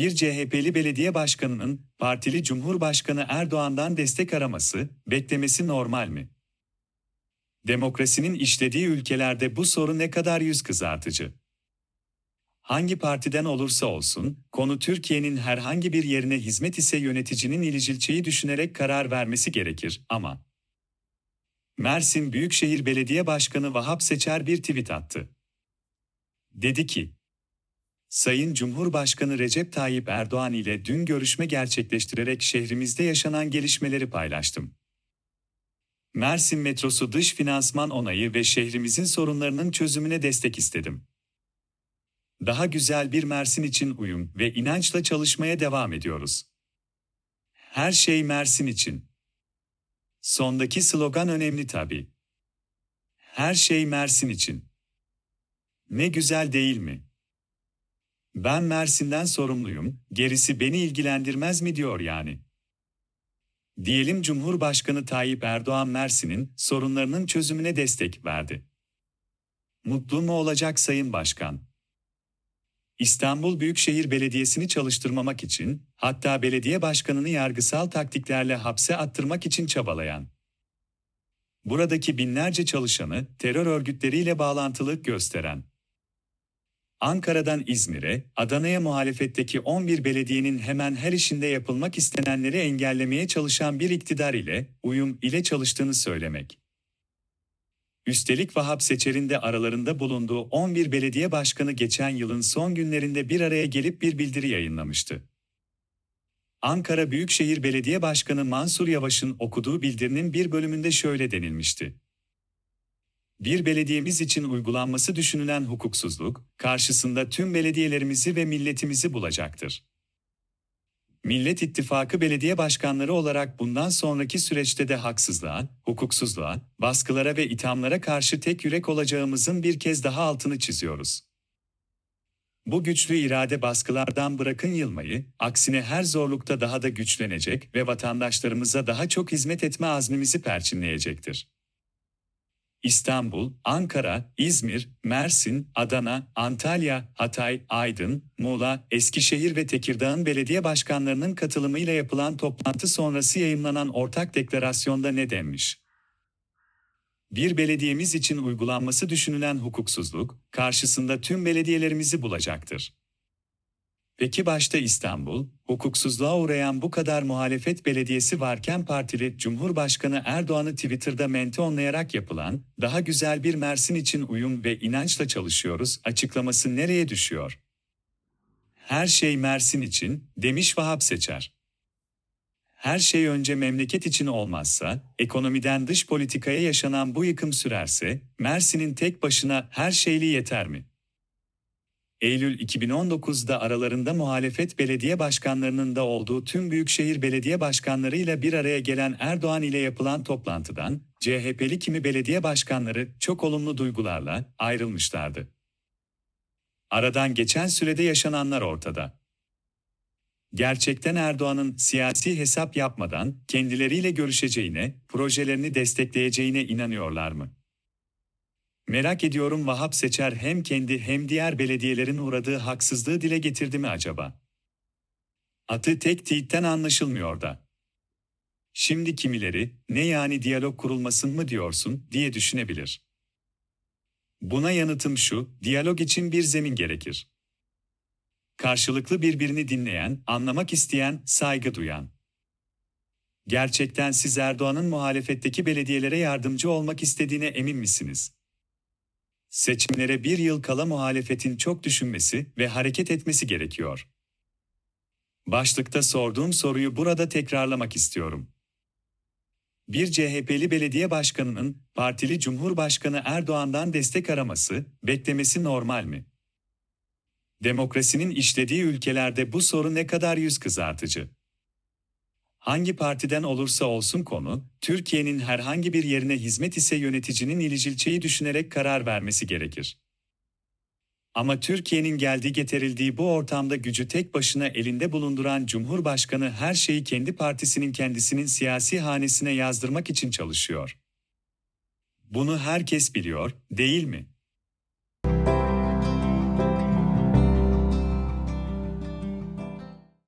Bir CHP'li belediye başkanının partili Cumhurbaşkanı Erdoğan'dan destek araması, beklemesi normal mi? Demokrasinin işlediği ülkelerde bu soru ne kadar yüz kızartıcı. Hangi partiden olursa olsun, konu Türkiye'nin herhangi bir yerine hizmet ise yöneticinin ilicilçeyi düşünerek karar vermesi gerekir ama Mersin Büyükşehir Belediye Başkanı Vahap Seçer bir tweet attı. Dedi ki, Sayın Cumhurbaşkanı Recep Tayyip Erdoğan ile dün görüşme gerçekleştirerek şehrimizde yaşanan gelişmeleri paylaştım. Mersin metrosu dış finansman onayı ve şehrimizin sorunlarının çözümüne destek istedim. Daha güzel bir Mersin için uyum ve inançla çalışmaya devam ediyoruz. Her şey Mersin için. Sondaki slogan önemli tabii. Her şey Mersin için. Ne güzel değil mi? Ben Mersin'den sorumluyum, gerisi beni ilgilendirmez mi diyor yani. Diyelim Cumhurbaşkanı Tayyip Erdoğan Mersin'in sorunlarının çözümüne destek verdi. Mutlu mu olacak Sayın Başkan? İstanbul Büyükşehir Belediyesi'ni çalıştırmamak için, hatta belediye başkanını yargısal taktiklerle hapse attırmak için çabalayan. Buradaki binlerce çalışanı terör örgütleriyle bağlantılık gösteren. Ankara'dan İzmir'e, Adana'ya muhalefetteki 11 belediyenin hemen her işinde yapılmak istenenleri engellemeye çalışan bir iktidar ile, uyum ile çalıştığını söylemek. Üstelik Vahap Seçer'in de aralarında bulunduğu 11 belediye başkanı geçen yılın son günlerinde bir araya gelip bir bildiri yayınlamıştı. Ankara Büyükşehir Belediye Başkanı Mansur Yavaş'ın okuduğu bildirinin bir bölümünde şöyle denilmişti. Bir belediyemiz için uygulanması düşünülen hukuksuzluk, karşısında tüm belediyelerimizi ve milletimizi bulacaktır. Millet İttifakı belediye başkanları olarak bundan sonraki süreçte de haksızlığa, hukuksuzluğa, baskılara ve ithamlara karşı tek yürek olacağımızın bir kez daha altını çiziyoruz. Bu güçlü irade baskılardan bırakın yılmayı, aksine her zorlukta daha da güçlenecek ve vatandaşlarımıza daha çok hizmet etme azmimizi perçinleyecektir. İstanbul, Ankara, İzmir, Mersin, Adana, Antalya, Hatay, Aydın, Muğla, Eskişehir ve Tekirdağ'ın belediye başkanlarının katılımıyla yapılan toplantı sonrası yayımlanan ortak deklarasyonda ne denmiş? Bir belediyemiz için uygulanması düşünülen hukuksuzluk, karşısında tüm belediyelerimizi bulacaktır. Peki başta İstanbul, hukuksuzluğa uğrayan bu kadar muhalefet belediyesi varken partili Cumhurbaşkanı Erdoğan'ı Twitter'da mentonlayarak yapılan, daha güzel bir Mersin için uyum ve inançla çalışıyoruz açıklaması nereye düşüyor? Her şey Mersin için, demiş Vahap Seçer. Her şey önce memleket için olmazsa, ekonomiden dış politikaya yaşanan bu yıkım sürerse, Mersin'in tek başına her şeyli yeter mi? Eylül 2019'da aralarında muhalefet belediye başkanlarının da olduğu tüm büyükşehir belediye başkanlarıyla bir araya gelen Erdoğan ile yapılan toplantıdan, CHP'li kimi belediye başkanları çok olumlu duygularla ayrılmışlardı. Aradan geçen sürede yaşananlar ortada. Gerçekten Erdoğan'ın siyasi hesap yapmadan kendileriyle görüşeceğine, projelerini destekleyeceğine inanıyorlar mı? Merak ediyorum Vahap Seçer hem kendi hem diğer belediyelerin uğradığı haksızlığı dile getirdi mi acaba? Atı tek tweetten anlaşılmıyor da. Şimdi kimileri, ne yani diyalog kurulmasın mı diyorsun, diye düşünebilir. Buna yanıtım şu, diyalog için bir zemin gerekir. Karşılıklı birbirini dinleyen, anlamak isteyen, saygı duyan. Gerçekten siz Erdoğan'ın muhalefetteki belediyelere yardımcı olmak istediğine emin misiniz? Seçimlere bir yıl kala muhalefetin çok düşünmesi ve hareket etmesi gerekiyor. Başlıkta sorduğum soruyu burada tekrarlamak istiyorum. Bir CHP'li belediye başkanının partili Cumhurbaşkanı Erdoğan'dan destek araması, beklemesi normal mi? Demokrasinin işlediği ülkelerde bu soru ne kadar yüz kızartıcı? Hangi partiden olursa olsun konu, Türkiye'nin herhangi bir yerine hizmet ise yöneticinin ilicilçeyi düşünerek karar vermesi gerekir. Ama Türkiye'nin geldiği getirildiği bu ortamda gücü tek başına elinde bulunduran Cumhurbaşkanı her şeyi kendi partisinin kendisinin siyasi hanesine yazdırmak için çalışıyor. Bunu herkes biliyor, değil mi?